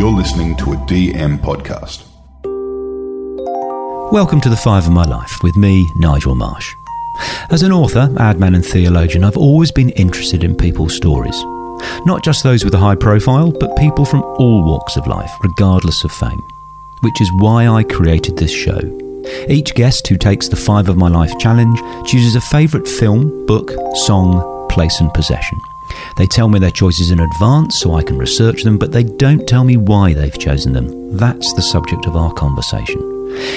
You're listening to a DM podcast. Welcome to The Five of My Life with me, Nigel Marsh. As an author, adman, and theologian, I've always been interested in people's stories. Not just those with a high profile, but people from all walks of life, regardless of fame. Which is why I created this show. Each guest who takes the Five of My Life challenge chooses a favourite film, book, song, place, and possession. They tell me their choices in advance so I can research them, but they don't tell me why they've chosen them. That's the subject of our conversation.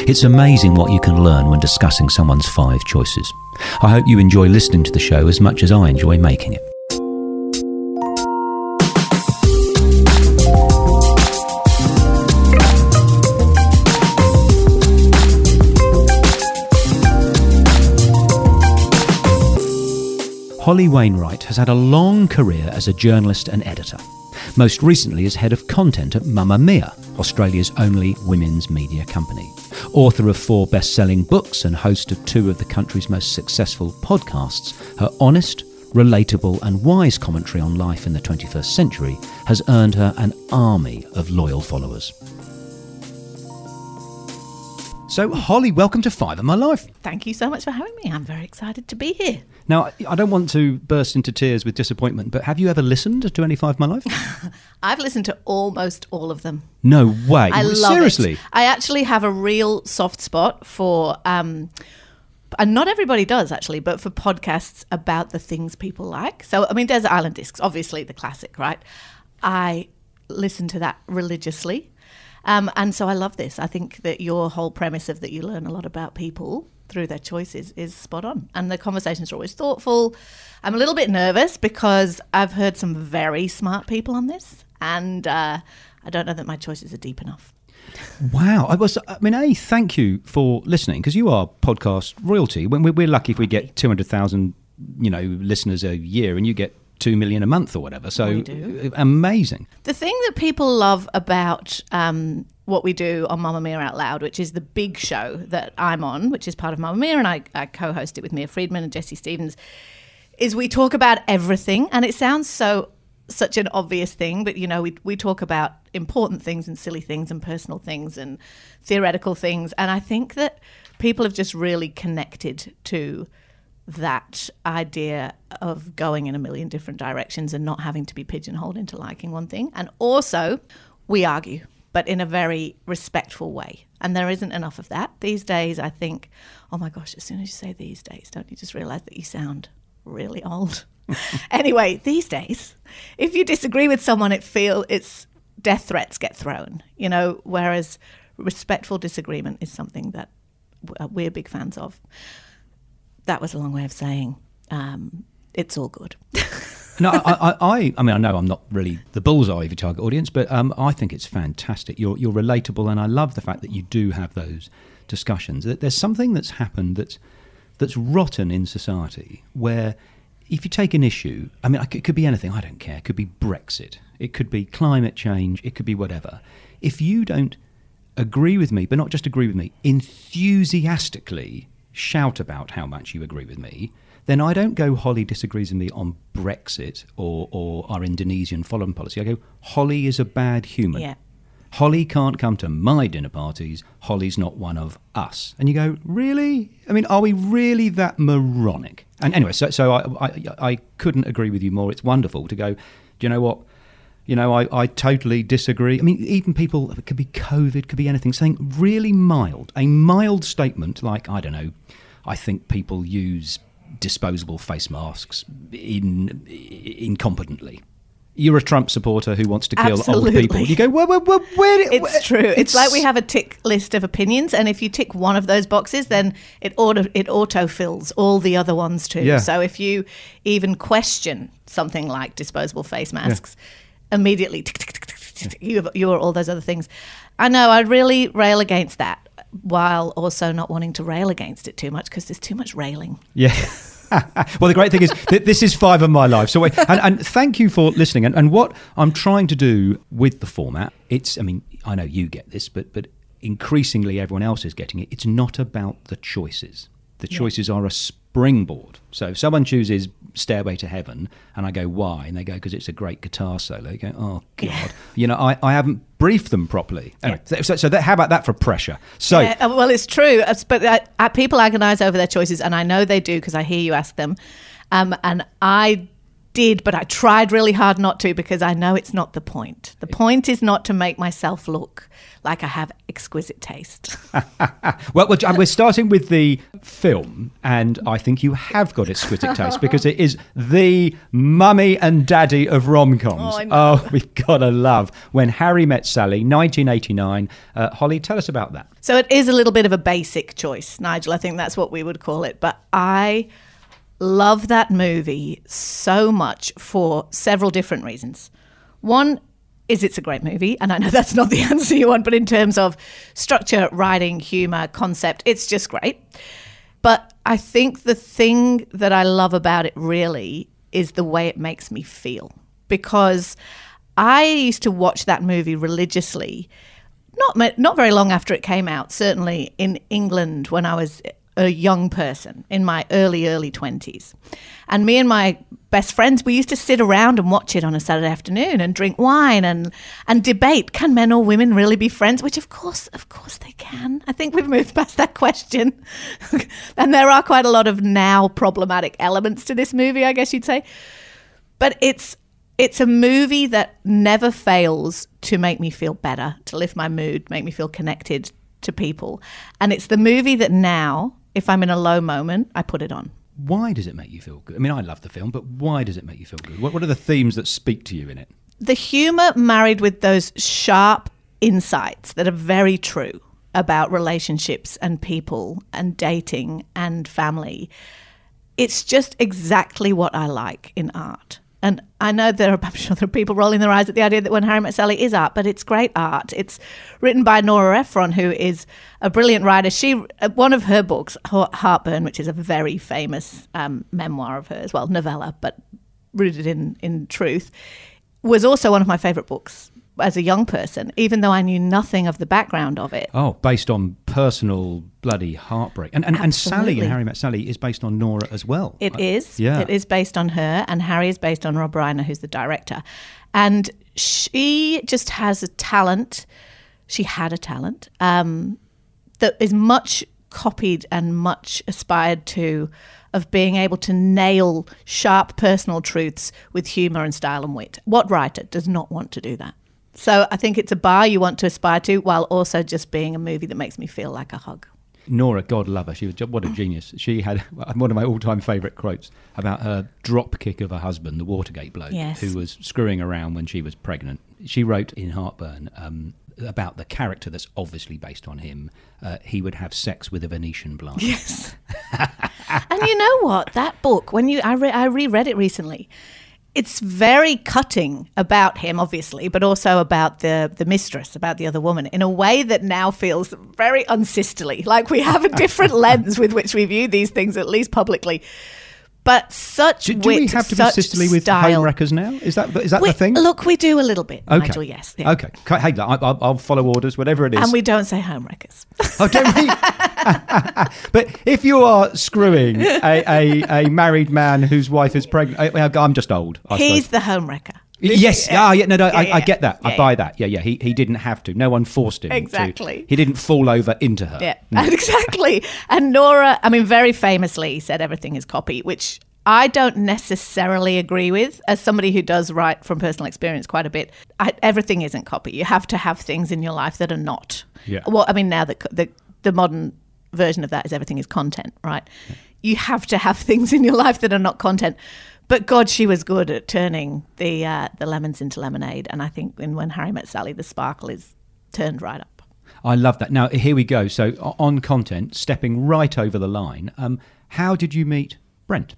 It's amazing what you can learn when discussing someone's five choices. I hope you enjoy listening to the show as much as I enjoy making it. Holly Wainwright has had a long career as a journalist and editor, most recently as head of content at Mamamia, Australia's only women's media company. Author of four best selling books and host of two of the country's most successful podcasts, her honest, relatable, and wise commentary on life in the 21st century has earned her an army of loyal followers. So, Holly, welcome to Five of My Life. Thank you so much for having me. I'm very excited to be here. Now, I don't want to burst into tears with disappointment, but have you ever listened to Any Five of My Life? I've listened to almost all of them. No way. I love Seriously? it. I actually have a real soft spot for, um, and not everybody does actually, but for podcasts about the things people like. So, I mean, Desert Island Discs, obviously the classic, right? I listen to that religiously. Um, and so I love this. I think that your whole premise of that you learn a lot about people through their choices is spot on. And the conversations are always thoughtful. I'm a little bit nervous because I've heard some very smart people on this, and uh, I don't know that my choices are deep enough. Wow. I was. I mean, a thank you for listening because you are podcast royalty. When we're, we're lucky if we get two hundred thousand, you know, listeners a year, and you get two million a month or whatever. So amazing. The thing that people love about um, what we do on Mamamia Out Loud, which is the big show that I'm on, which is part of Mamamia, and I, I co host it with Mia Freedman and Jessie Stephens, is we talk about everything. And it sounds so such an obvious thing, but you know, we, we talk about important things and silly things and personal things and theoretical things. And I think that people have just really connected to that idea of going in a million different directions and not having to be pigeonholed into liking one thing. And also, we argue, but in a very respectful way. And there isn't enough of that. These days, I think, oh my gosh, as soon as you say these days, don't you just realize that you sound really old? anyway, these days, if you disagree with someone, it feel it's death threats get thrown, you know, whereas respectful disagreement is something that uh, we're big fans of that was a long way of saying um, it's all good. No, I, I, I, mean, I know I'm not really the bullseye of your target audience, but um, I think it's fantastic. You're, you're relatable, and I love the fact that you do have those discussions. That There's something that's happened that's that's rotten in society where if you take an issue, I mean, it could be anything. I don't care. It could be Brexit. It could be climate change. It could be whatever. If you don't agree with me, but not just agree with me, enthusiastically shout about how much you agree with me, then I don't go, Holly disagrees with me on Brexit or, or our Indonesian foreign policy. I go, Holly is a bad human. Yeah. Holly can't come to my dinner parties. Holly's not one of us. And you go, really? I mean, are we really that moronic? And anyway, so, so I, I, I couldn't agree with you more. It's wonderful to go, do you know what? You know, I, I totally disagree. I mean, even people, it could be COVID, could be anything, saying really mild, a mild statement like, I don't know, I think people use disposable face masks in, incompetently. You're a Trump supporter who wants to kill old people. You go, where, where, where, where It's where- true. It's, like we have a tick list of opinions, and if you tick one of those boxes, then it auto it auto fills all the other ones too. Yeah. So if you even question something like disposable face masks, immediately you you are all those other things. I know. I really rail against that, while also not wanting to rail against it too much because there's too much railing. Yeah. well, the great thing is that this is five of my life. So, wait, and, and thank you for listening. And, and what I'm trying to do with the format, it's, I mean, I know you get this, but but increasingly everyone else is getting it. It's not about the choices. The choices are a springboard. So if someone chooses Stairway to Heaven and I go, why? And they go, because it's a great guitar solo. You go, oh, God. You know, I, I haven't briefed them properly. Anyway, so, so that, how about that for pressure? So, Yeah, uh, well, it's true, uh, but uh, uh, people agonize over their choices, and I know they do because I hear you ask them. Um, and I did, but I tried really hard not to because I know it's not the point. The point is not to make myself look like I have exquisite taste. well, we're starting with the film, and I think you have got exquisite taste because it is the mummy and daddy of rom coms. Oh, know. we've got to love When Harry Met Sally, 1989. Uh, Holly, tell us about that. So it is a little bit of a basic choice, Nigel. I think that's what we would call it. But I love that movie so much for several different reasons. One is it's a great movie, and I know that's not the answer you want, but in terms of structure, writing, humor, concept, it's just great. But I think the thing that I love about it really is the way it makes me feel. Because I used to watch that movie religiously not not very long after it came out. Certainly in England when I was a young person in my early early twenties, and me and my best friends we used to sit around and watch it on a Saturday afternoon and drink wine and and debate can men or women really be friends? Which of course of course they can. I think we've moved past that question, and there are quite a lot of now problematic elements to this movie. I guess you'd say, but it's it's a movie that never fails to make me feel better, to lift my mood, make me feel connected to people. And it's the movie that now, if I'm in a low moment, I put it on. Why does it make you feel good? I mean, I love the film, but why does it make you feel good? What, what are the themes that speak to you in it? The humor married with those sharp insights that are very true about relationships and people and dating and family. It's just exactly what I like in art. And I know there are, I'm sure there are people rolling their eyes at the idea that When Harry Met Sally is art, but it's great art. It's written by Nora Ephron, who is a brilliant writer. She, uh, one of her books, Heartburn, which is a very famous um, memoir of hers, well, novella, but rooted in in truth, was also one of my favourite books as a young person, even though I knew nothing of the background of it. Oh, based on personal bloody heartbreak. And, and, and Sally and Harry Met Sally is based on Nora as well. It I- is. yeah. It is based on her, and Harry is based on Rob Reiner, who's the director. And she just has a talent. She had a talent um, that is much copied and much aspired to of being able to nail sharp personal truths with humor and style and wit. What writer does not want to do that? So I think it's a bar you want to aspire to while also just being a movie that makes me feel like a hug. Nora, God love her, she was what a genius. She had one of my all-time favourite quotes about her drop kick of her husband, the Watergate bloke, Yes. who was screwing around when she was pregnant. She wrote in Heartburn um, about the character that's obviously based on him. Uh, he would have sex with a Venetian blind. Yes. and you know what? That book, when you I, re- I reread it recently, it's very cutting about him, obviously, but also about the the mistress, about the other woman, in a way that now feels very unsisterly. Like we have a different lens with which we view these things, at least publicly. But such Do, do wit, we have to be sisterly with style. homewreckers now? Is that is that We- the thing? Look, we do a little bit, okay. Nigel. Yes. yeah. Okay. Hey, I, I'll, I'll follow orders, whatever it is. And we don't say homewreckers. Oh, don't we? but if you are screwing a, a, a married man whose wife is pregnant, I, I'm just old. I He's suppose. the homewrecker. Yes, ah, yeah, no, no, I, yeah, I get that. I buy yeah. that. Yeah, yeah. He, he didn't have to. No one forced him. to. Exactly. He didn't fall over into her. Yeah, exactly. And Nora, I mean, very famously said everything is copy, which I don't necessarily agree with. As somebody who does write from personal experience quite a bit, I, everything isn't copy. You have to have things in your life that are not. Yeah. Well, I mean, now the the, the modern version of that is everything is content, right? You have to have things in your life that are not content. But God, she was good at turning the uh, the lemons into lemonade, and I think in When Harry Met Sally, the sparkle is turned right up. I love that. Now, here we go. So, on content, stepping right over the line, um, how did you meet Brent?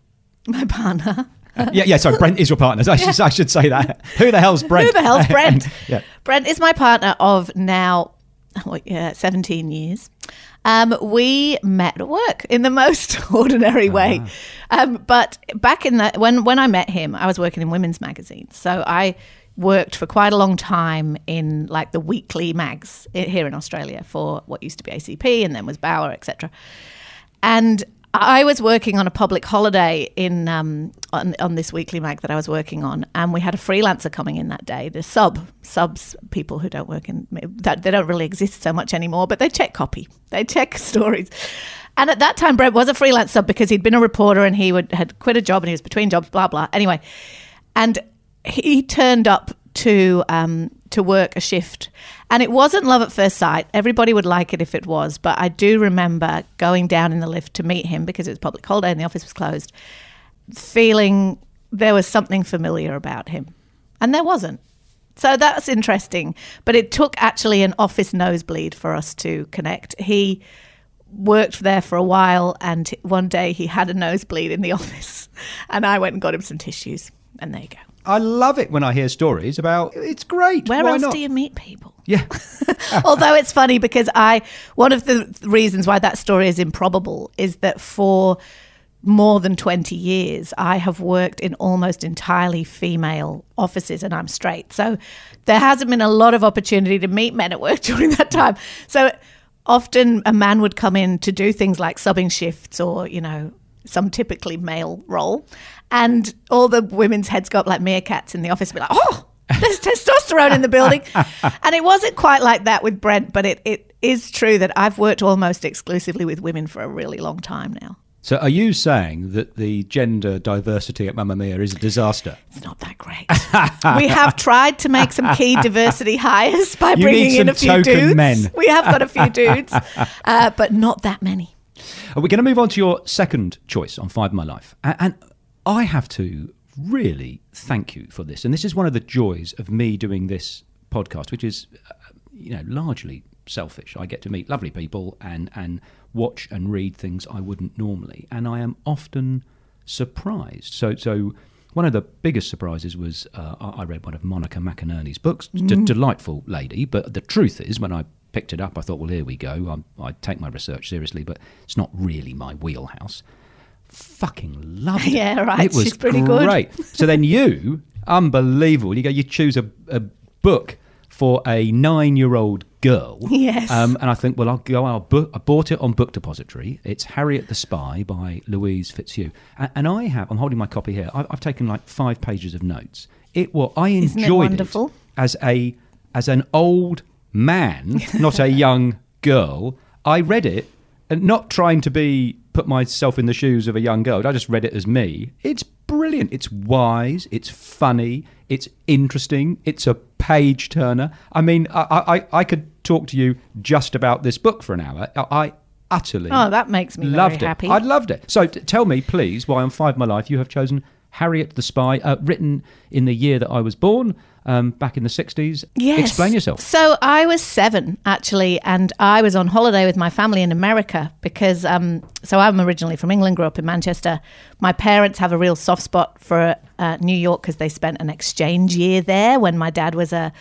My partner. yeah, yeah, sorry, Brent is your partner. I should, I should say that. Who the hell's Brent? Who the hell's Brent? yeah. Brent is my partner of now what, yeah, 17 years. Um, we met at work in the most ordinary way. Um, but back in the when when I met him, I was working in women's magazines. So I worked for quite a long time in like the weekly mags here in Australia for what used to be ACP and then was Bauer, etc. And I was working on a public holiday in um, on, on this weekly mag that I was working on, and we had a freelancer coming in that day. The sub subs people who don't work in that they don't really exist so much anymore, but they check copy, they check stories. And at that time, Brent was a freelance sub because he'd been a reporter and he would, had quit a job and he was between jobs, blah blah. Anyway, and he turned up to um, to work a shift, and it wasn't love at first sight. Everybody would like it if it was, but I do remember going down in the lift to meet him because it was public holiday and the office was closed, feeling there was something familiar about him, and there wasn't. So that's interesting. But it took actually an office nosebleed for us to connect. He worked there for a while, and one day he had a nosebleed in the office, and I went and got him some tissues, and there you go. I love it when I hear stories about it's great. Where Why else not? do you meet people? Yeah. Although it's funny because I, one of the reasons why that story is improbable is that for more than 20 years, I have worked in almost entirely female offices and I'm straight. So there hasn't been a lot of opportunity to meet men at work during that time. So often a man would come in to do things like subbing shifts or, you know, some typically male role. And all the women's heads go up like meerkats in the office and be like, oh, there's testosterone in the building. And it wasn't quite like that with Brent, but it, it is true that I've worked almost exclusively with women for a really long time now. So are you saying that the gender diversity at Mamamia is a disaster? It's not that great. we have tried to make some key diversity hires by You bringing in a few dudes. men. We have got a few dudes, uh, but not that many. Are we going to move on to your second choice on Five My Life? A- And I have to really thank you for this. And this is one of the joys of me doing this podcast, which is, uh, you know, largely selfish. I get to meet lovely people and, and watch and read things I wouldn't normally. And I am often surprised. So, so one of the biggest surprises was uh, I read one of Monica McInerney's books. D- delightful lady, but the truth is, when I picked it up, I thought, well, here we go. I'm, I take my research seriously, but it's not really my wheelhouse. Fucking loved it. Yeah, right. It was She's pretty good. great. so then you, unbelievable. You go, you choose a, a book for a nine-year-old girl. Yes. Um, and I think, well, I'll go. I'll book. I bought it on Book Depository. It's Harriet the Spy by Louise Fitzhugh, and, and I have. I'm holding my copy here. I've, I've taken like five pages of notes. It well, I Isn't it enjoyed wonderful? as a as an old man, not a young girl. I read it, and not trying to be put myself in the shoes of a young girl. I just read it as me. It's brilliant. It's wise. It's funny. It's interesting. It's a page turner. I mean, I, I, I could talk to you just about this book for an hour. I, I utterly Oh, that makes me loved it. happy. I loved it. So t- tell me, please, why on Five of My Life you have chosen Harriet the Spy, uh, written in the year that I was born, um, back in the 60s. Yes. Explain yourself. So I was seven actually, and I was on holiday with my family in America because. Um, so I'm originally from England, grew up in Manchester. My parents have a real soft spot for uh, New York because they spent an exchange year there when my dad was a.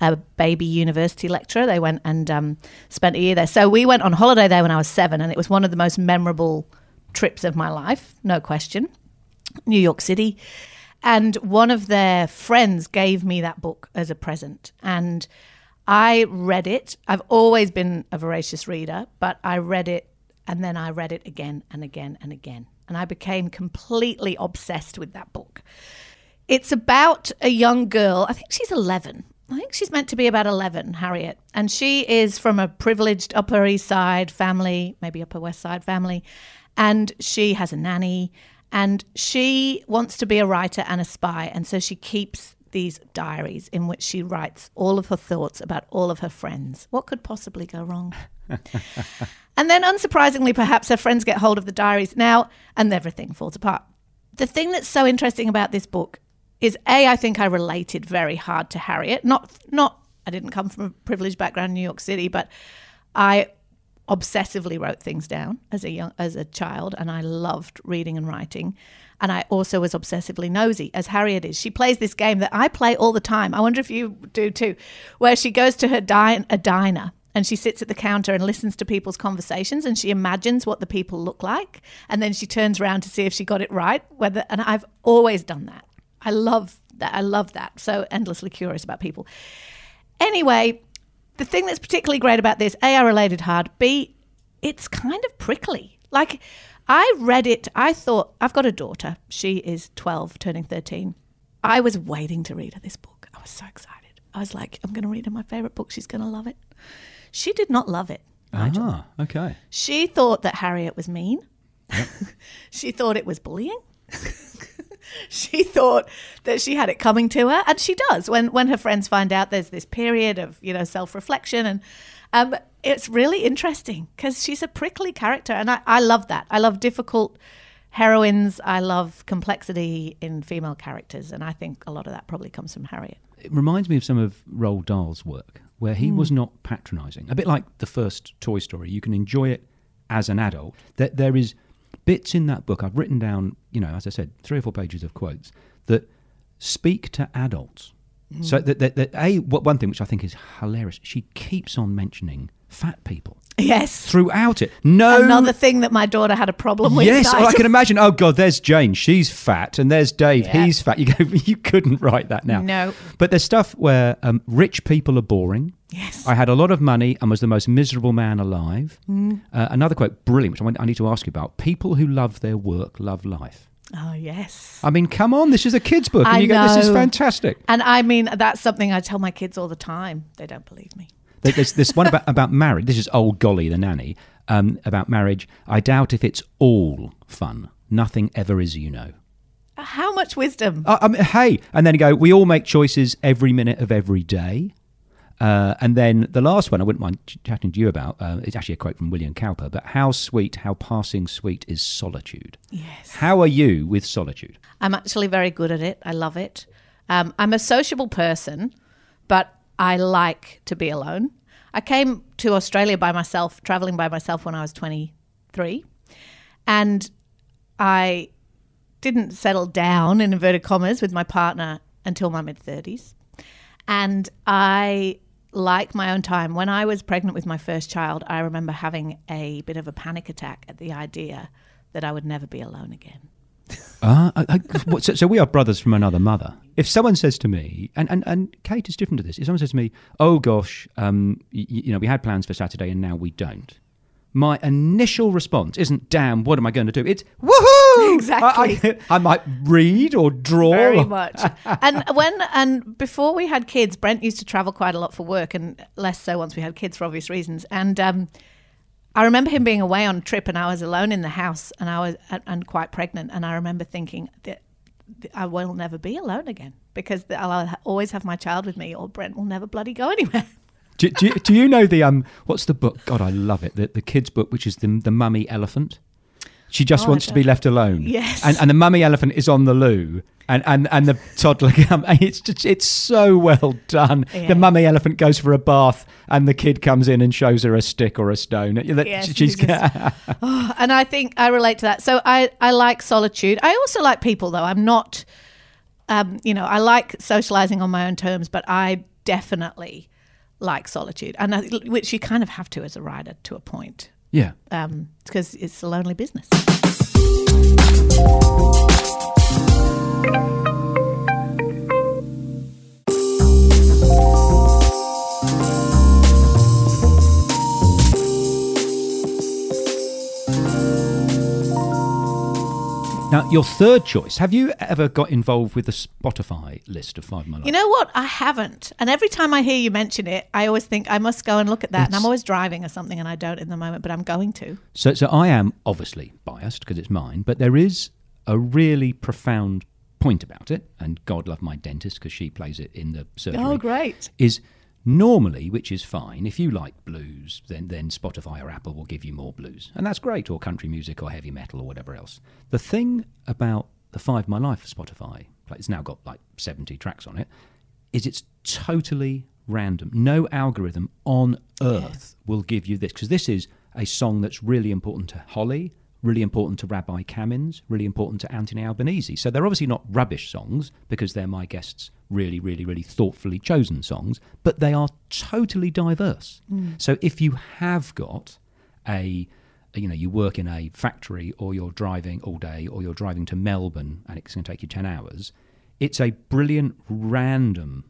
A baby university lecturer. They went and um, spent a year there. So we went on holiday there when I was seven, and it was one of the most memorable trips of my life, no question. New York City. And one of their friends gave me that book as a present. And I read it. I've always been a voracious reader, but I read it and then I read it again and again and again. And I became completely obsessed with that book. It's about a young girl. I think she's 11. I think she's meant to be about 11, Harriet. And she is from a privileged Upper East Side family, maybe Upper West Side family. And she has a nanny. And she wants to be a writer and a spy. And so she keeps these diaries in which she writes all of her thoughts about all of her friends. What could possibly go wrong? and then, unsurprisingly, perhaps her friends get hold of the diaries now and everything falls apart. The thing that's so interesting about this book is A, I think I related very hard to Harriet. Not, not, I didn't come from a privileged background in New York City, but I obsessively wrote things down as a young as a child and I loved reading and writing. And I also was obsessively nosy as Harriet is. She plays this game that I play all the time. I wonder if you do too where she goes to her a diner and she sits at the counter and listens to people's conversations and she imagines what the people look like and then she turns around to see if she got it right whether and I've always done that. I love that. I love that. So endlessly curious about people. Anyway the thing that's particularly great about this, A, I related hard. B, it's kind of prickly. Like, I read it. I thought, I've got a daughter. She is 12, turning 13. I was waiting to read her this book. I was so excited. I was like, I'm going to read her my favorite book. She's going to love it. She did not love it. Nigel. Ah, okay. She thought that Harriet was mean. she thought it was bullying. she thought that she had it coming to her, and she does. When when her friends find out there's this period of you know self reflection, and um, it's really interesting because she's a prickly character, and I, I love that. I love difficult heroines. I love complexity in female characters, and I think a lot of that probably comes from Harriet. It reminds me of some of Roald Dahl's work, where he was not patronising. A bit like the first Toy Story. You can enjoy it as an adult. That there is bits in that book. I've written down, you know, as I said, three or four pages of quotes that speak to adults. So that, that, that a what- one thing which I think is hilarious. She keeps on mentioning fat people Yes. throughout it. No. Another thing that my daughter had a problem with. Yes, oh, I can imagine. Oh God, there's Jane. She's fat, and there's Dave. Yeah. He's fat. You go. You couldn't write that now. No. But there's stuff where um, rich people are boring. Yes. I had a lot of money and was the most miserable man alive. Mm. Uh, another quote, brilliant, which I, want, I need to ask you about. People who love their work love life. Oh, yes. I mean, come on, this is a kid's book, and I you go, this is fantastic. And I mean, that's something I tell my kids all the time. They don't believe me. There- There's this one about, about marriage. This is old Golly, the nanny, um, about marriage. I doubt if it's all fun. Nothing ever is, you know. How much wisdom? Uh, I mean, hey, and then you go, we all make choices every minute of every day. Uh, and then the last one, I wouldn't mind chatting to you about. Uh, it's actually a quote from William Cowper. But how sweet, how passing sweet is solitude. Yes. How are you with solitude? I'm actually very good at it. I love it. Um, I'm a sociable person, but I like to be alone. I came to Australia by myself, traveling by myself when I was 23. And I didn't settle down, in inverted commas, with my partner until my mid 30s. And I like my own time. When I was pregnant with my first child, I remember having a bit of a panic attack at the idea that I would never be alone again. Ah, I- I- so, so we are brothers from another mother. If someone says to me, and, and, and Kate is different to this, if someone says to me, oh gosh, um, y- you know, we had plans for Saturday and now we don't. My initial response isn't, damn, what am I going to do? It's, woohoo! Exactly. I, I, I might read or draw. Very much. and when and before we had kids, Brent used to travel quite a lot for work, and less so once we had kids for obvious reasons. And um, I remember him being away on a trip, and I was alone in the house, and I was and, and quite pregnant. And I remember thinking that I will never be alone again because I'll always have my child with me, or Brent will never bloody go anywhere. Do, do, you- do you know the, um, what's the book? God, I love it. The, the kids' book, which is the, the Mummy Elephant. She just Oh, wants to be left alone. Yes. And, and the mummy elephant is on the loo. And, and, and the toddler and It's just, it's so well done. Yeah. The mummy elephant goes for a bath, and the kid comes in and shows her a stick or a stone. Yes, she's just- Oh, and I think I relate to that. So I, I like solitude. I also like people, though. I'm not, um, you know, I like socializing on my own terms, but I definitely like solitude, and I, which you kind of have to as a writer to a point, yeah. um, because it's a lonely business. Now, your third choice. Have you ever got involved with the Spotify list of Five My Life? You know what? I haven't. And every time I hear you mention it, I always think I must go and look at that. and I'm always driving or something, and I don't in the moment, but I'm going to. So, so I am obviously biased because it's mine, but there is a really profound point about it, and God love my dentist because she plays it in the surgery. Oh, great. Is normally, which is fine, if you like blues, then then Spotify or Apple will give you more blues, and that's great, or country music, or heavy metal, or whatever else. The thing about the Five My Life Spotify, it's now got like seventy tracks on it, is it's totally random. No algorithm on earth will give you this because this is a song that's really important to Holly, really important to Rabbi Kamins, really important to Anthony Albanese. So they're obviously not rubbish songs because they're my guests' really, really, really thoughtfully chosen songs, but they are totally diverse. Mm. So if you have got a you know, you work in a factory or you're driving all day or you're driving to Melbourne and it's going to take you 10 hours, it's a brilliant random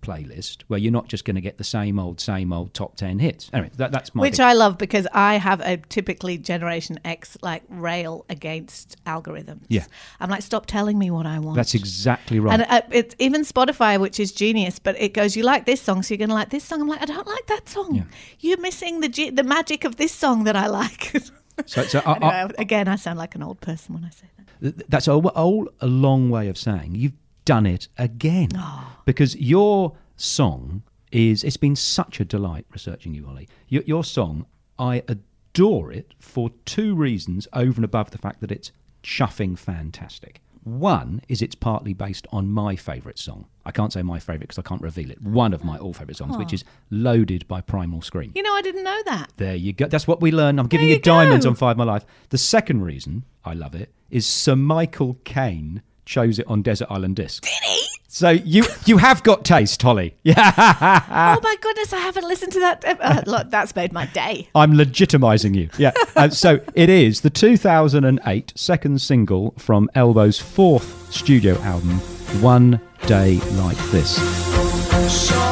playlist where you're not just going to get the same old, same old top 10 hits. Anyway, that, that's my. Which. I love because I have a typically Generation X like rail against algorithms. Yeah. I'm like, stop telling me what I want. That's exactly right. And uh, it's even Spotify, which is genius, but it goes, you like this song, so you're going to like this song. I'm like, I don't like that song. Yeah. You're missing the ge- the magic of this song that I like. so, so I- I- Anyway, again, I sound like an old person when I say that. That's a, all a long way of saying you've done it again. Ah. Because your song is, it's been such a delight researching you, Ollie. Your, your song, I adore it for two reasons over and above the fact that it's chuffing fantastic. One is it's partly based on my favourite song. I can't say my favourite because I can't reveal it. One of my all favourite songs, which is Loaded by Primal Scream. You know, I didn't know that. There you go. That's what we learned. I'm giving There you, you diamonds on Five My Life. The second reason I love it is Sir Michael Caine chose it on Desert Island Disc. Did he? So you you have got taste, Holly. Yeah, oh my goodness, I haven't listened to that. Uh, look, that's made my day. I'm legitimizing you. Yeah. Uh, so it is the 2008 second single from Elbow's fourth studio album, One Day Like This.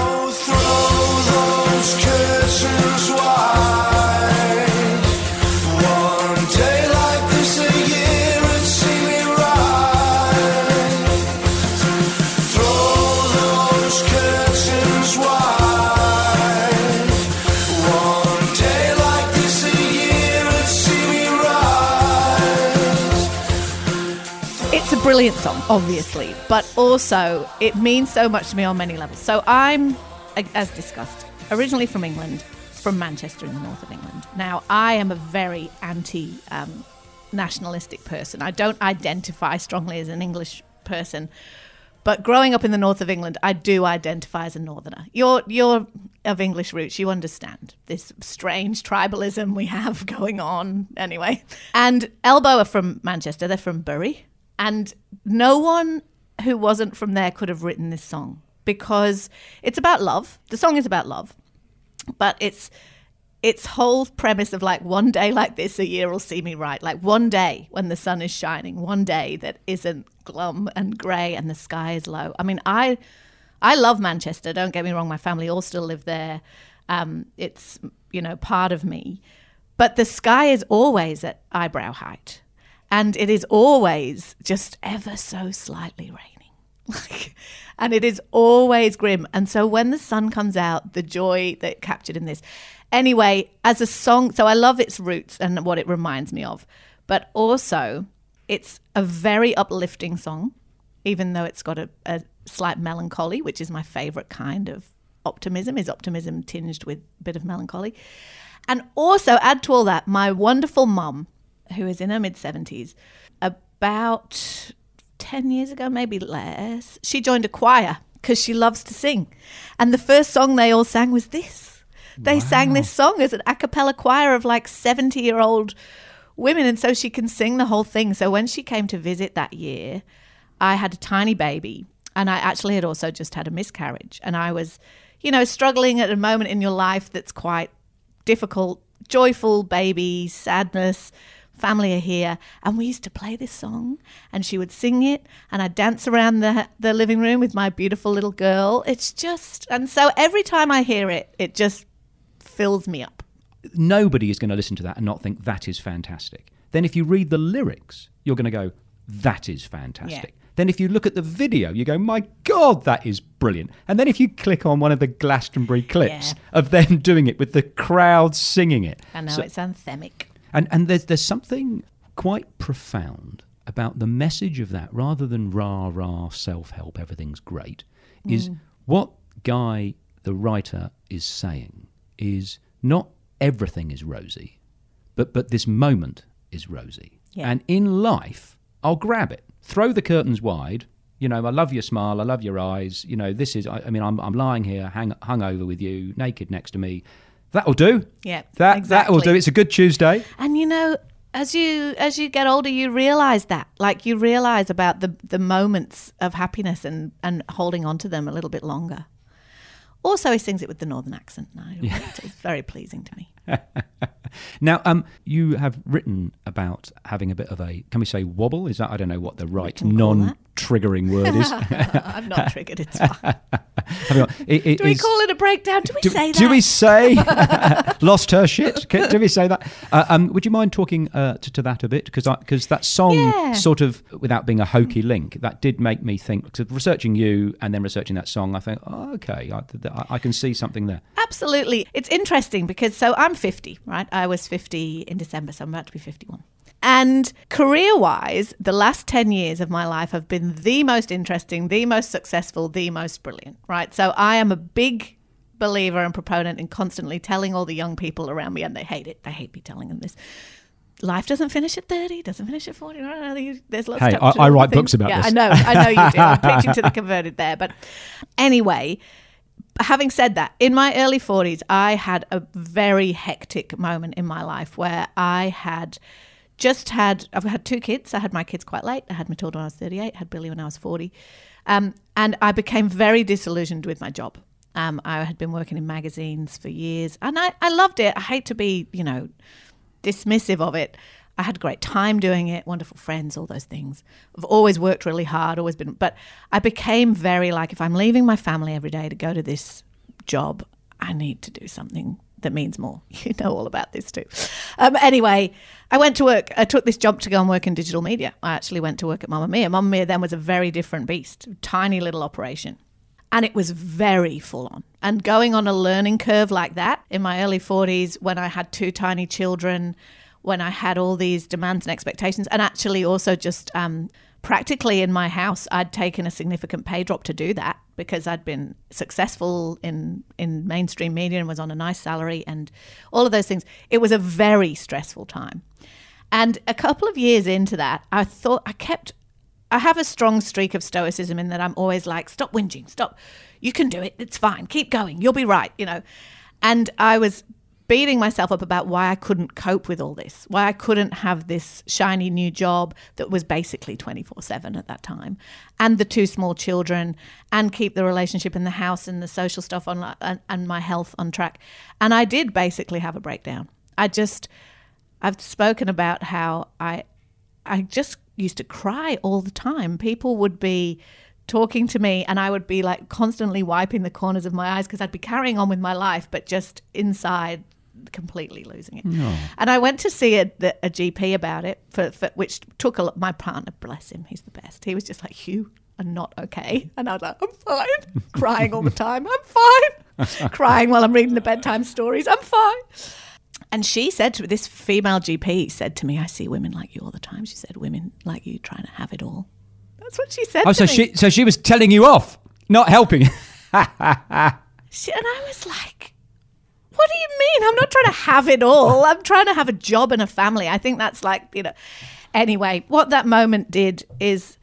Brilliant song, obviously, but also it means so much to me on many levels. So I'm, as discussed, originally from England, from Manchester in the north of England. Now, I am a very anti um, nationalistic person. I don't identify strongly as an English person. But growing up in the north of England, I do identify as a northerner. You're you're of English roots. You understand this strange tribalism we have going on anyway. And Elbow are from Manchester. They're from Bury, and no one who wasn't from there could have written this song because it's about love. The song is about love, but it's its whole premise of like one day like this a year will see me right. Like one day when the sun is shining one day that isn't glum and grey and the sky is low. I mean i i love manchester don't get me wrong my family all still live there. Um, it's you know part of me. But the sky is always at eyebrow height and it is always just ever so slightly raining and it is always grim. And so when the sun comes out, the joy that captured in this. Anyway, as a song, so I love its roots and what it reminds me of, but also it's a very uplifting song, even though it's got a, a slight melancholy, which is my favorite kind of optimism. Is optimism tinged with a bit of melancholy? And also add to all that, my wonderful mum, who is in her mid 70s, about 10 years ago, maybe less, she joined a choir because she loves to sing. And the first song they all sang was this. They sang this song as an a cappella choir of like 70 year old women. And so she can sing the whole thing. So when she came to visit that year, I had a tiny baby and I actually had also just had a miscarriage. And I was, you know, struggling at a moment in your life that's quite difficult, joyful baby, sadness, family are here. And we used to play this song and she would sing it and I'd dance around the, the living room with my beautiful little girl. It's just, and so every time I hear it, it just fills me up. Nobody is going to listen to that and not think that is fantastic. Then if you read the lyrics, you're going to go, that is fantastic. Yeah. Then if you look at the video, you go, my God, that is brilliant. And then if you click on one of the Glastonbury clips Yeah. of them doing it with the crowd singing it. I know So- it's anthemic. And and there's there's something quite profound about the message of that, rather than rah rah self help, everything's great, is mm. what Guy the writer is saying is not everything is rosy, but but this moment is rosy. Yeah. And in life, I'll grab it, throw the curtains wide. You know, I love your smile, I love your eyes. You know, this is. I, I mean, I'm I'm lying here, hang hung over with you, naked next to me. That'll do. Yeah, That that will do. It's a good Tuesday. And you know, as you as you get older, you realize that. Like you realize about the the moments of happiness and and holding on to them a little bit longer. Also, he sings it with the northern accent. Now, it's very pleasing to me. Now, um, you have written about having a bit of a, can we say wobble? Is that, I don't know what the right non-triggering word is. I'm not triggered. It's fine. It- it Do we is- call it a breakdown? Do we do, say that? do we say lost her shit? Do we say that? Uh, um, would you mind talking uh, to, to that a bit? Because because that song Yeah. sort of, without being a hokey link, that did make me think. Because researching you and then researching that song, I think, oh, okay, I, th- I, I can see something there. Absolutely. It's interesting because so I'm 50, right? I was 50 in December, so I'm about to be 51. And career wise, the last 10 years of my life have been the most interesting, the most successful, the most brilliant, right? So I am a big believer and proponent in constantly telling all the young people around me, and they hate it. They hate me telling them this. Life doesn't finish at 30, doesn't finish at 40. no, no, no, There's lots Hey, of I- I write things. books about yeah, this. I know, I know you do. I'm preaching to the converted there. But anyway, having said that, in my early 40s, I had a very hectic moment in my life where I had just had, I've had two kids. I had my kids quite late. I had Matilda when I was 38, had Billy when I was 40. Um, and I became very disillusioned with my job. Um, I had been working in magazines for years and I, I loved it. I hate to be, you know, dismissive of it. I had a great time doing it, wonderful friends, all those things. I've always worked really hard, always been, but I became very like if I'm leaving my family every day to go to this job, I need to do something that means more. You know all about this too. Um, anyway, I went to work. I took this job to go and work in digital media. I actually went to work at Mamamia. Mamma Mia then was a very different beast, tiny little operation and it was very full on. And going on a learning curve like that in my early 40s, when I had two tiny children, when I had all these demands and expectations, and actually also just um, practically in my house, I'd taken a significant pay drop to do that because I'd been successful in in mainstream media and was on a nice salary and all of those things. It was a very stressful time. And a couple of years into that, I thought I kept I have a strong streak of stoicism in that I'm always like, stop whinging, stop. You can do it. It's fine. Keep going. You'll be right, you know. And I was beating myself up about why I couldn't cope with all this, why I couldn't have this shiny new job that was basically 24 7 at that time, and the two small children, and keep the relationship in the house and the social stuff on and, and my health on track. And I did basically have a breakdown. I just, I've spoken about how I, I just used to cry all the time. People would be talking to me and I would be like constantly wiping the corners of my eyes because I'd be carrying on with my life, but just inside completely losing it. And I went to see a, the, a GP about it, for, for which took a lot. My partner, bless him, he's the best. He was just like, "You are not okay," and I was like, "I'm fine," crying all the time. I'm fine, crying while I'm reading the bedtime stories. I'm fine. And she said to this female GP said to me, "I see women like you all the time." She said, "Women like you trying to have it all." That's what she said. Oh, to so me. she so she was telling you off, not helping. She, and I was like, what do you mean? I'm not trying to have it all. I'm trying to have a job and a family. I think that's like, you know. Anyway, what that moment did is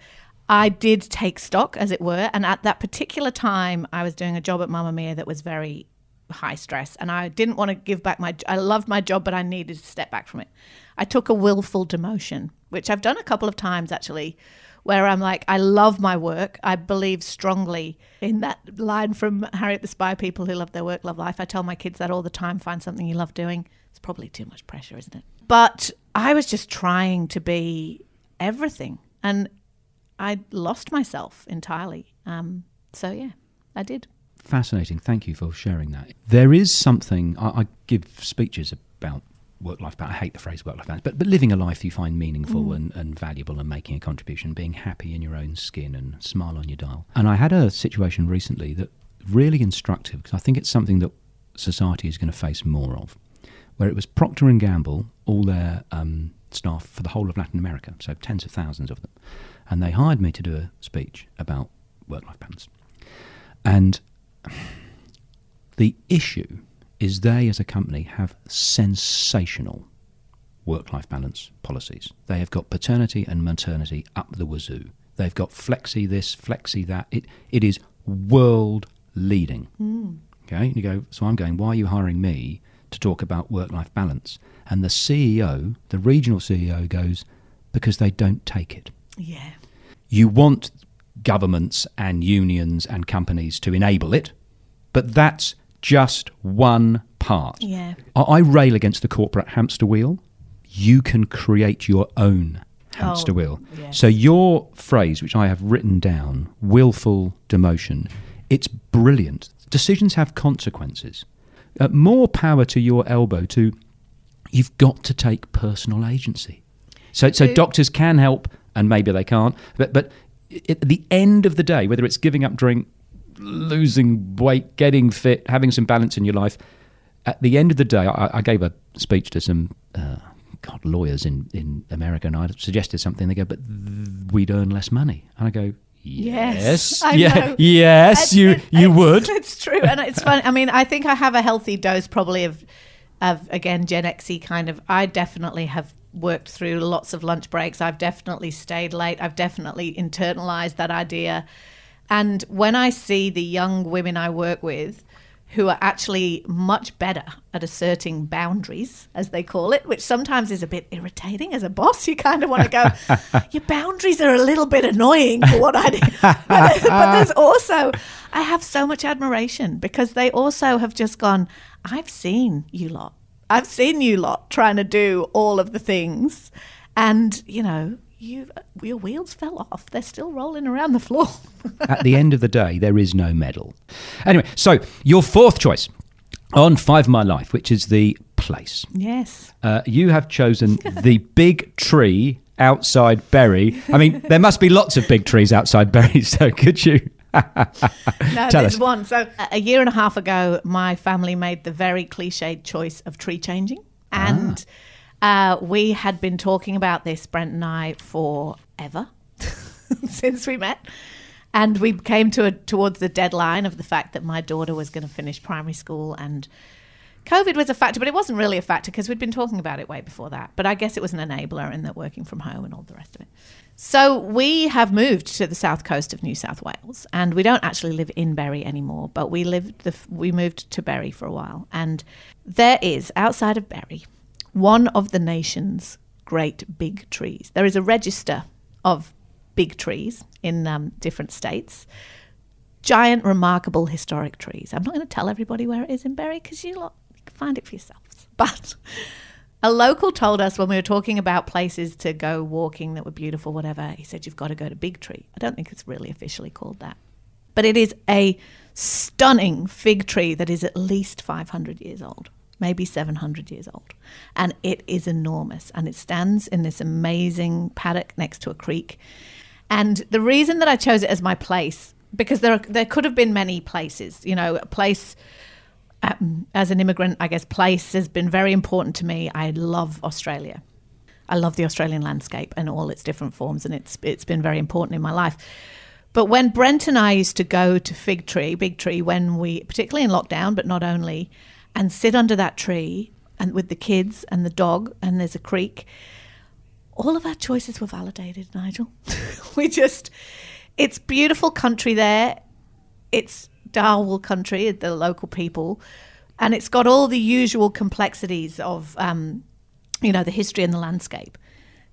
I did take stock, as it were. And at that particular time, I was doing a job at Mamamia that was very high stress. And I didn't want to give back my, I loved my job, but I needed to step back from it. I took a willful demotion, which I've done a couple of times actually, where I'm like, I love my work. I believe strongly in that line from Harriet the Spy people who love their work, love life. I tell my kids that all the time find something you love doing. It's probably too much pressure, isn't it? But I was just trying to be everything. And I lost myself entirely. Um, so, yeah, I did. Fascinating. Thank you for sharing that. There is something I, I give speeches about work life balance. I hate the phrase work life balance, but but living a life you find meaningful and, and valuable and making a contribution, being happy in your own skin and smile on your dial. And I had a situation recently that really instructive because I think it's something that society is going to face more of, where it was Procter and Gamble, all their um, staff for the whole of Latin America, so tens of thousands of them, and they hired me to do a speech about work life balance. And the issue is they, as a company, have sensational work life balance policies. They have got paternity and maternity up the wazoo. They've got flexi this, flexi that. It, it is world leading. Hmm. Okay, and you go, so I'm going, why are you hiring me to talk about work life balance? And the CEO, the regional CEO, goes, because they don't take it Yeah. you want governments and unions and companies to enable it, but that's just one part. Yeah. I, I rail against the corporate hamster wheel. You can create your own hamster Oh, wheel. yes. So your phrase, which I have written down, willful demotion, it's brilliant. Decisions have consequences. Uh, more power to your elbow to you've got to take personal agency. So, so doctors can help, and maybe they can't. But, but at the end of the day, whether it's giving up drink, losing weight, getting fit, having some balance in your life, at the end of the day, I, I gave a speech to some uh, God lawyers in, in America, and I suggested something. They go, "But th- we'd earn less money," and I go, "Yes, Yes, yeah, yes, It's- you it- you would." It's true, and it's fun. I mean, I think I have a healthy dose probably of, of again Gen Xy kind of. I definitely have worked through lots of lunch breaks. I've definitely stayed late. I've definitely internalized that idea, and when I see the young women I work with. Who are actually much better at asserting boundaries, as they call it, which sometimes is a bit irritating as a boss. You kind of want to go, your boundaries are a little bit annoying for what I do. But, but there's also, I have so much admiration because they also have just gone, I've seen you lot. I've seen you lot trying to do all of the things. And, you know, you your wheels fell off. They're still rolling around the floor. At the end of the day, there is no medal. Anyway, so your fourth choice on Five My Life, which is the place. yes. Uh, you have chosen the big tree outside Berry. I mean, there must be lots of big trees outside Berry, so could you? No, Tell there's us. one. So a- a year and a half ago, my family made the very cliched choice of tree changing, and uh, we had been talking about this, Brent and I, forever since we met. And we came to a, towards the deadline of the fact that my daughter was going to finish primary school, and COVID was a factor, but it wasn't really a factor because we'd been talking about it way before that. But I guess it was an enabler in that working from home and all the rest of it. So we have moved to the south coast of New South Wales, and we don't actually live in Berry anymore. But we lived the we moved to Berry for a while, and there is outside of Berry one of the nation's great big trees. There is a register of big trees in um, different states giant, remarkable historic trees. I'm not going to tell everybody where it is in Berry because you lot can find it for yourselves. But a local told us when we were talking about places to go walking that were beautiful, whatever, he said, You've got to go to Big Tree. I don't think it's really officially called that. But it is a stunning fig tree that is at least 500 years old, maybe 700 years old. And it is enormous. And it stands in this amazing paddock next to a creek. And the reason that I chose it as my place, because there are, there could have been many places, you know, a place um, as an immigrant, I guess place has been very important to me. I love Australia. I love the Australian landscape and all its different forms, and it's it's been very important in my life. But when Brent and I used to go to Fig Tree, Big Tree, when we, particularly in lockdown, but not only, and sit under that tree and with the kids and the dog, and there's a creek, all of our choices were validated, Nigel. we just, it's beautiful country there. It's Dharawal country, the local people, and it's got all the usual complexities of, um, you know, the history and the landscape.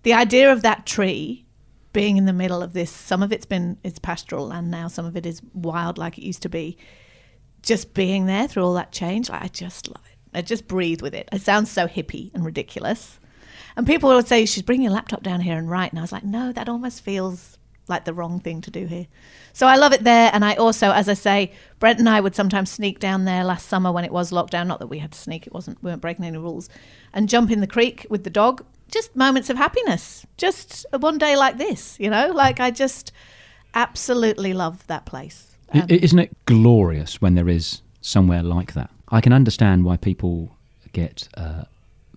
The idea of that tree being in the middle of this, some of it's been it's pastoral land now, some of it is wild like it used to be. Just being there through all that change, I just love it. I just breathe with it. It sounds so hippie and ridiculous. And people would say, you should bring your laptop down here and write. And I was like, no, that almost feels like the wrong thing to do here. So I love it there. And I also, as I say, Brent and I would sometimes sneak down there last summer when it was lockdown. Not that we had to sneak, it wasn't, we weren't breaking any rules. And jump in the creek with the dog. Just moments of happiness. Just one day like this, you know? Like I just absolutely love that place. Um, Isn't it glorious when there is somewhere like that? I can understand why people get uh,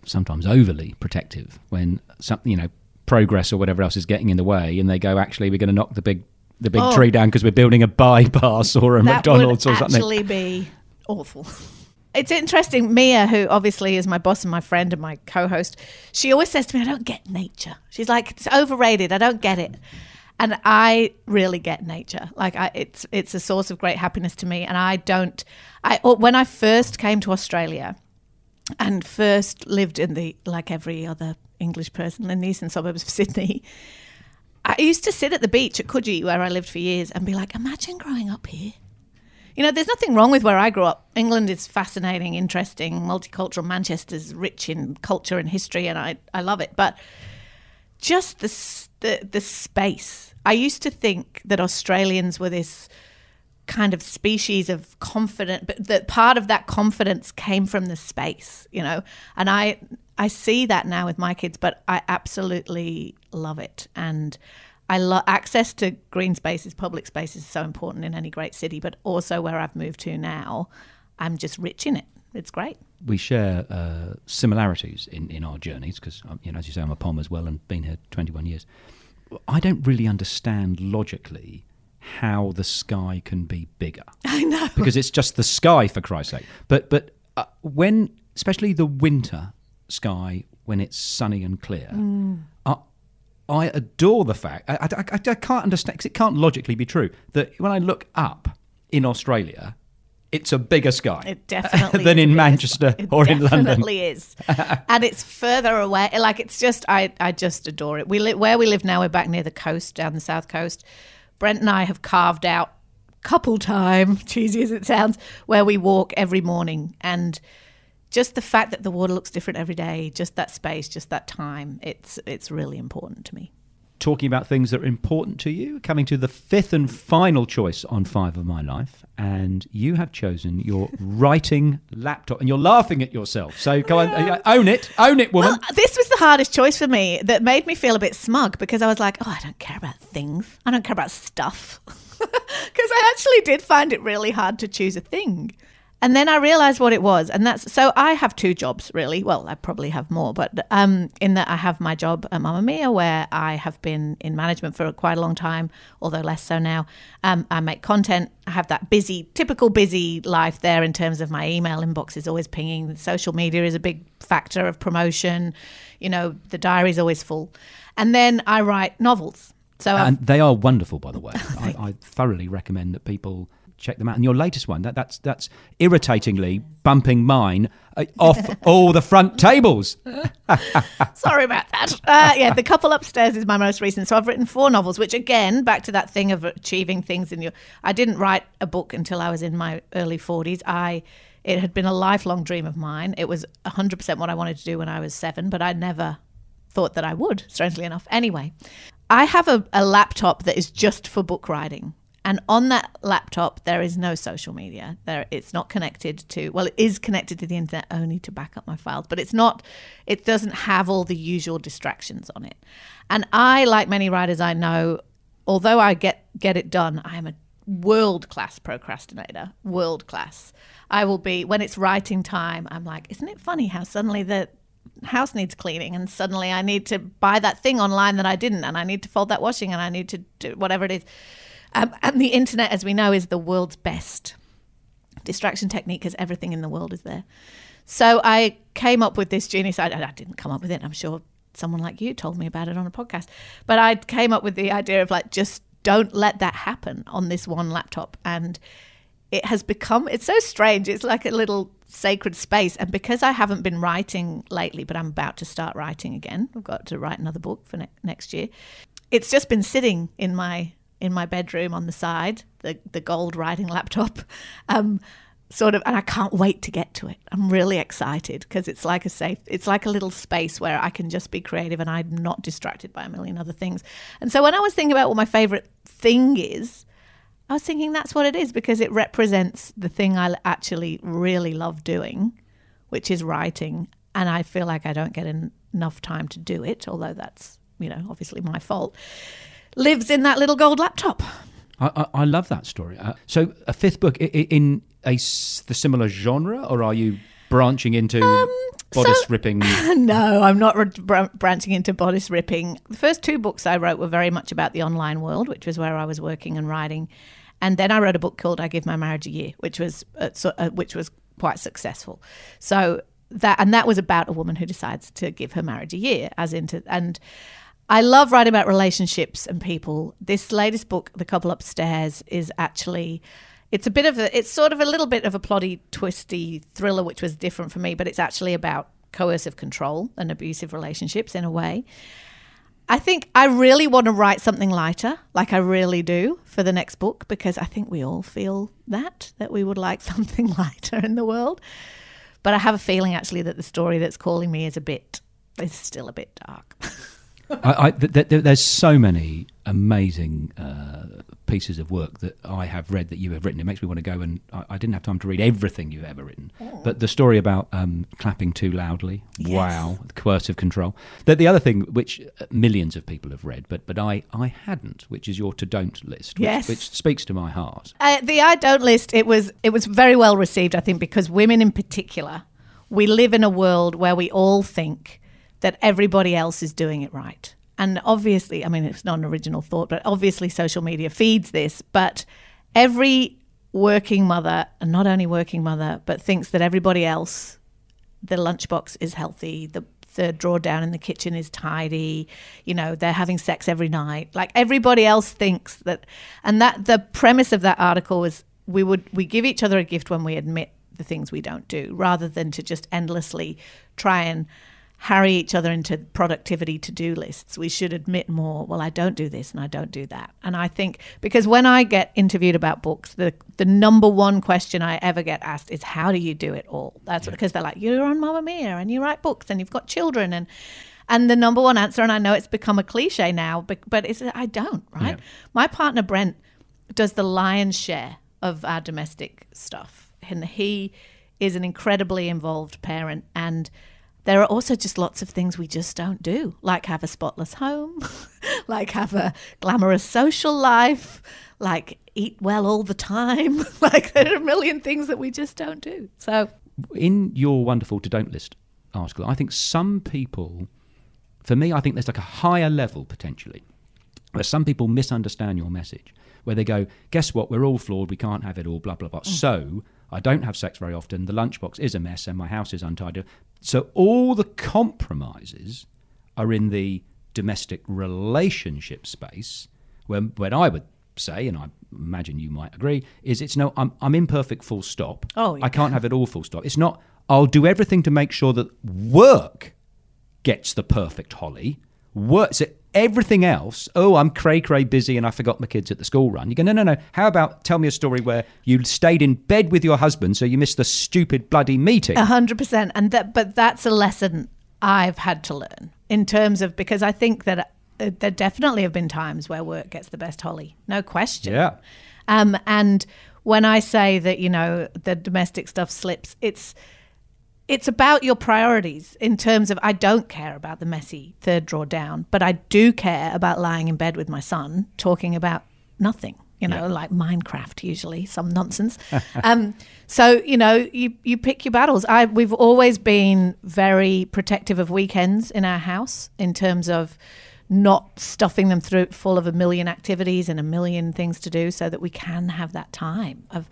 sometimes overly protective when something, you know, progress or whatever else is getting in the way, and they go, "Actually, we're going to knock the big the big Oh. tree down because we're building a bypass or a McDonald's or something." actually be awful. It's interesting. Mia, who obviously is my boss and my friend and my co-host, she always says to me, "I don't get nature." She's like, "It's overrated. I don't get it." And I really get nature. Like I, it's it's a source of great happiness to me. And I don't. I oh, when I first came to Australia, and first lived in the like every other English person in the eastern suburbs of Sydney. I used to sit at the beach at Coogee, where I lived for years, and be like, imagine growing up here. You know, there's nothing wrong with where I grew up. England is fascinating, interesting, multicultural. Manchester's rich in culture and history, and I, I love it. But just the, the the space. I used to think that Australians were this kind of species of confident, but that part of that confidence came from the space, you know. And I I see that now with my kids, but I absolutely love it. And I love access to green spaces, public spaces is so important in any great city, but also where I've moved to now, I'm just rich in it. It's great. we share uh, similarities in, in our journeys because, you know, as you say, I'm a POM as well and been here 21 years. I don't really understand logically how the sky can be bigger. I know. because it's just the sky for Christ's sake. But but uh, when, especially the winter sky, when it's sunny and clear, I, I adore the fact. I, I, I, I can't understand because it can't logically be true that when I look up in Australia, it's a bigger sky It definitely than in Manchester. Or in London. It definitely is, and it's further away. Like it's just, I, I just adore it. We live where we live now. We're back near the coast, down the south coast. Brent and I have carved out couple time, cheesy as it sounds, where we walk every morning, and just the fact that the water looks different every day, just that space, just that time, it's it's really important to me. Talking about things that are important to you, coming to the fifth and final choice on Five of My Life. And you have chosen your writing laptop, and you're laughing at yourself. So go on, uh, own it, own it, woman. Well, this was the hardest choice for me that made me feel a bit smug because I was like, oh, I don't care about things. I don't care about stuff. Because I actually did find it really hard to choose a thing. And then I realized what it was. And that's so I have two jobs, really. Well, I probably have more, but um, in that I have my job at Mamamia, where I have been in management for quite a long time, although less so now. Um, I make content. I have that busy, typical busy life there in terms of my email inbox is always pinging. Social media is a big factor of promotion. You know, the diary is always full. And then I write novels. So I've And they are wonderful, by the way. I, I thoroughly recommend that people check them out. And your latest one, that, that's that's irritatingly bumping mine uh, off all the front tables. Sorry about that. Uh, yeah, The Couple Upstairs is my most recent. So I've written four novels, which again, back to that thing of achieving things in your. I didn't write a book until I was in my early 40s. I. It had been a lifelong dream of mine. It was 100% what I wanted to do when I was seven, but I never thought that I would, strangely enough. Anyway, I have a, a laptop that is just for book writing. And on that laptop, there is no social media. There, it's not connected to. Well, it is connected to the internet only to back up my files, but it's not. It doesn't have all the usual distractions on it. And I, like many writers I know, although I get get it done, I am a world class procrastinator. World class. I will be when it's writing time. I'm like, isn't it funny how suddenly the house needs cleaning and suddenly I need to buy that thing online that I didn't and I need to fold that washing and I need to do whatever it is. Um, and the internet, as we know, is the world's best distraction technique because everything in the world is there. So I came up with this genius. I didn't come up with it. I'm sure someone like you told me about it on a podcast. But I came up with the idea of like, just don't let that happen on this one laptop. And it has become, it's so strange. It's like a little sacred space. And because I haven't been writing lately, but I'm about to start writing again, I've got to write another book for ne- next year. It's just been sitting in my in my bedroom on the side, the the gold writing laptop, um, sort of, and I can't wait to get to it. I'm really excited because it's like a safe, it's like a little space where I can just be creative and I'm not distracted by a million other things. And so when I was thinking about what my favorite thing is, I was thinking that's what it is because it represents the thing I actually really love doing, which is writing. And I feel like I don't get en- enough time to do it, although that's, you know, obviously my fault. Lives in that little gold laptop. I, I, I love that story. Uh, so, a fifth book i- i- in a the similar genre, or are you branching into bodice so- ripping? no, I'm not r- br- branching into bodice ripping. The first two books I wrote were very much about the online world, which was where I was working and writing. And then I wrote a book called "I Give My Marriage a Year," which was uh, so, uh, which was quite successful. So that and that was about a woman who decides to give her marriage a year, as into and. I love writing about relationships and people. This latest book, The Couple Upstairs, is actually it's a bit of a it's sort of a little bit of a plotty, twisty thriller, which was different for me, but it's actually about coercive control and abusive relationships in a way. I think I really want to write something lighter, like I really do, for the next book, because I think we all feel that, that we would like something lighter in the world. But I have a feeling actually that the story that's calling me is a bit, is still a bit dark. I, I, th- th- there's so many amazing uh, pieces of work that I have read that you have written. It makes me want to go and I, I didn't have time to read everything you've ever written. But the story about um, clapping too loudly, wow, coercive control. The, the other thing, which uh, millions of people have read, but but I, I hadn't, which is your to don't list, which, Yes. which speaks to my heart. Uh, the I don't list. It was it was very well received, I think, because women in particular, we live in a world where we all think that everybody else is doing it right, and obviously, I mean, it's not an original thought, but obviously, social media feeds this. But every working mother, and not only working mother, but thinks that everybody else the lunchbox is healthy, the third drawer down in the kitchen is tidy, you know, they're having sex every night. Like everybody else thinks that and that the premise of that article was we would we give each other a gift when we admit the things we don't do rather than to just endlessly try and harry each other into productivity to do lists. We should admit more, well, I don't do this and I don't do that. And I think because when I get interviewed about books, the, the number one question I ever get asked is, how do you do it all? That's because they're like, you're on Mamamia and you write books and you've got children. And, and the number one answer, and I know it's become a cliche now, but, but it's, I don't, right? My partner, Brent, does the lion's share of our domestic stuff. And he is an incredibly involved parent. And there are also just lots of things we just don't do, like have a spotless home, like have a glamorous social life, like eat well all the time. like there are a million things that we just don't do. So, in your wonderful to don't list article, I think some people, for me, I think there's like a higher level potentially, where some people misunderstand your message, where they go, guess what, we're all flawed, we can't have it all, blah, blah, blah. Mm. So I don't have sex very often, the lunchbox is a mess, and my house is untidy. So all the compromises are in the domestic relationship space, when, when I would say, and I imagine you might agree, is it's no, I'm, I'm imperfect full stop. Oh, I can't have it all full stop. It's not, I'll do everything to make sure that work gets the perfect holly. Work, so everything else, oh, I'm cray cray busy and I forgot my kids at the school run. You go, no, no, no. How about tell me a story where you stayed in bed with your husband so you missed the stupid bloody meeting? A hundred percent, and that, but that's a lesson I've had to learn in terms of because I think that uh, there definitely have been times where work gets the best holly, no question. Yeah. Um, and when I say that you know the domestic stuff slips, it's it's about your priorities in terms of I don't care about the messy third drawdown, but I do care about lying in bed with my son talking about nothing. You know, like Minecraft, usually some nonsense. um, so you know, you you pick your battles. I we've always been very protective of weekends in our house in terms of not stuffing them through full of a million activities and a million things to do, so that we can have that time of.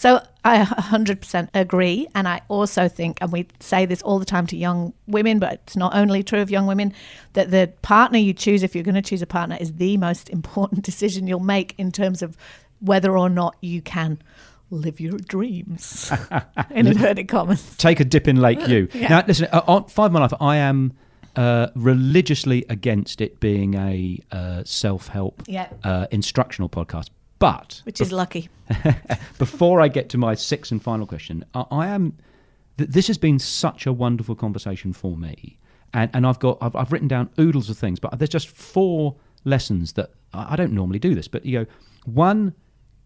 So I 100% agree. And I also think, and we say this all the time to young women, but it's not only true of young women, that the partner you choose, if you're going to choose a partner, is the most important decision you'll make in terms of whether or not you can live your dreams, in inverted commas. Take a dip in Lake U. Now, listen, uh, on Five My Life, I am uh, religiously against it being a uh, self help Yeah. uh, instructional podcast. But Which is lucky. before I get to my sixth and final question, I, I am. Th- this has been such a wonderful conversation for me, and and I've got I've, I've written down oodles of things, but there's just four lessons that I, I don't normally do this, but you know, one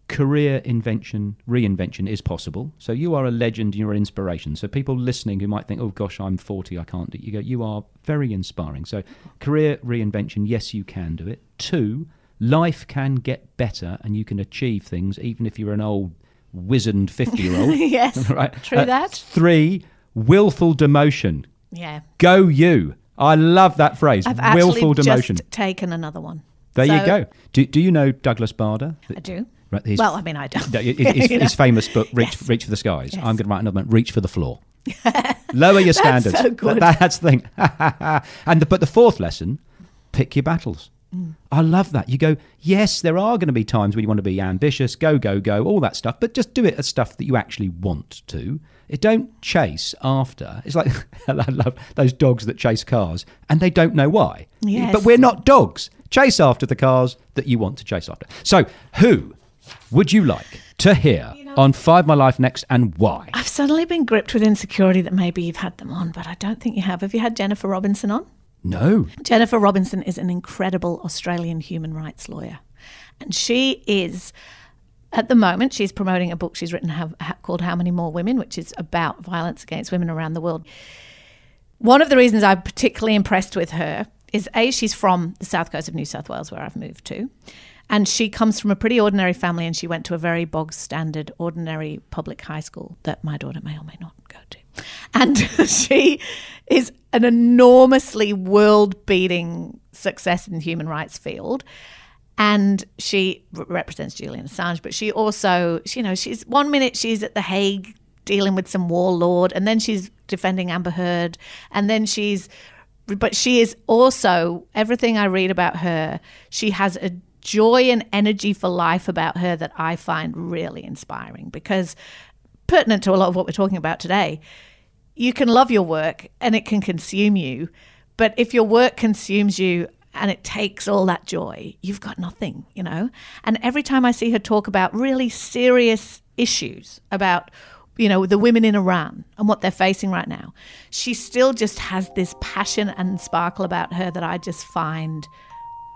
career invention reinvention is possible so you are a legend you're an inspiration so people listening who might think oh gosh i'm 40 i can't do it you go you are very inspiring so career reinvention yes you can do it two life can get better and you can achieve things even if you're an old wizened 50 year old yes. right True Uh, that. three willful demotion Yeah. go you i love that phrase I've actually willful demotion just taken another one. there you go do, do you know douglas bader I do. Right, his- well, I mean, I don't. his, his, his famous book, Reach, Yes. Reach for the Skies. Yes. I'm going to write another one, Reach for the Floor. Lower your standards. so good. That- that's the thing. and the, but the fourth lesson, pick your battles. Mm. I love that. You go, yes, there are going to be times when you want to be ambitious, go, go, go, all that stuff, but just do it as stuff that you actually want to. It don't chase after. It's like I love those dogs that chase cars and they don't know why. Yes. But we're not dogs. Chase after the cars that you want to chase after. So, who would you like to hear on Five My Life next and why? I've suddenly been gripped with insecurity that maybe you've had them on, but I don't think you have. Have you had Jennifer Robinson on? No. Jennifer Robinson is an incredible Australian human rights lawyer. And she is, at the moment, she's promoting a book she's written called How Many More Women, which is about violence against women around the world. One of the reasons I'm particularly impressed with her is A, she's from the south coast of New South Wales, where I've moved to. And she comes from a pretty ordinary family and she went to a very bog standard, ordinary public high school that my daughter may or may not. And she is an enormously world beating success in the human rights field. And she re- represents Julian Assange, but she also, you know, she's one minute she's at The Hague dealing with some warlord, and then she's defending Amber Heard, and then she's, but she is also everything I read about her. She has a joy and energy for life about her that I find really inspiring because pertinent to a lot of what we're talking about today. You can love your work and it can consume you, but if your work consumes you and it takes all that joy, you've got nothing, you know? And every time I see her talk about really serious issues about you know, the women in Iran and what they're facing right now. She still just has this passion and sparkle about her that I just find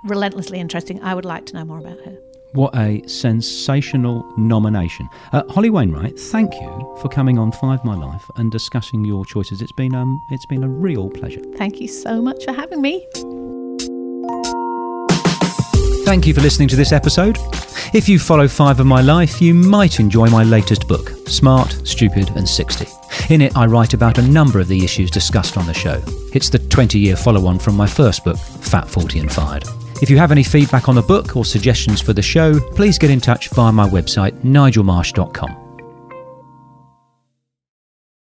relentlessly interesting. I would like to know more about her. What a sensational nomination. Uh, Holly Wainwright, thank you for coming on Five My Life and discussing your choices. It's been um, it's been a real pleasure. Thank you so much for having me. Thank you for listening to this episode. If you follow Five of My Life, you might enjoy my latest book, Smart, Stupid and 60. In it, I write about a number of the issues discussed on the show. It's the 20 year follow on from my first book, Fat, 40 and Fired. If you have any feedback on the book or suggestions for the show, please get in touch via my website, nigelmarsh.com.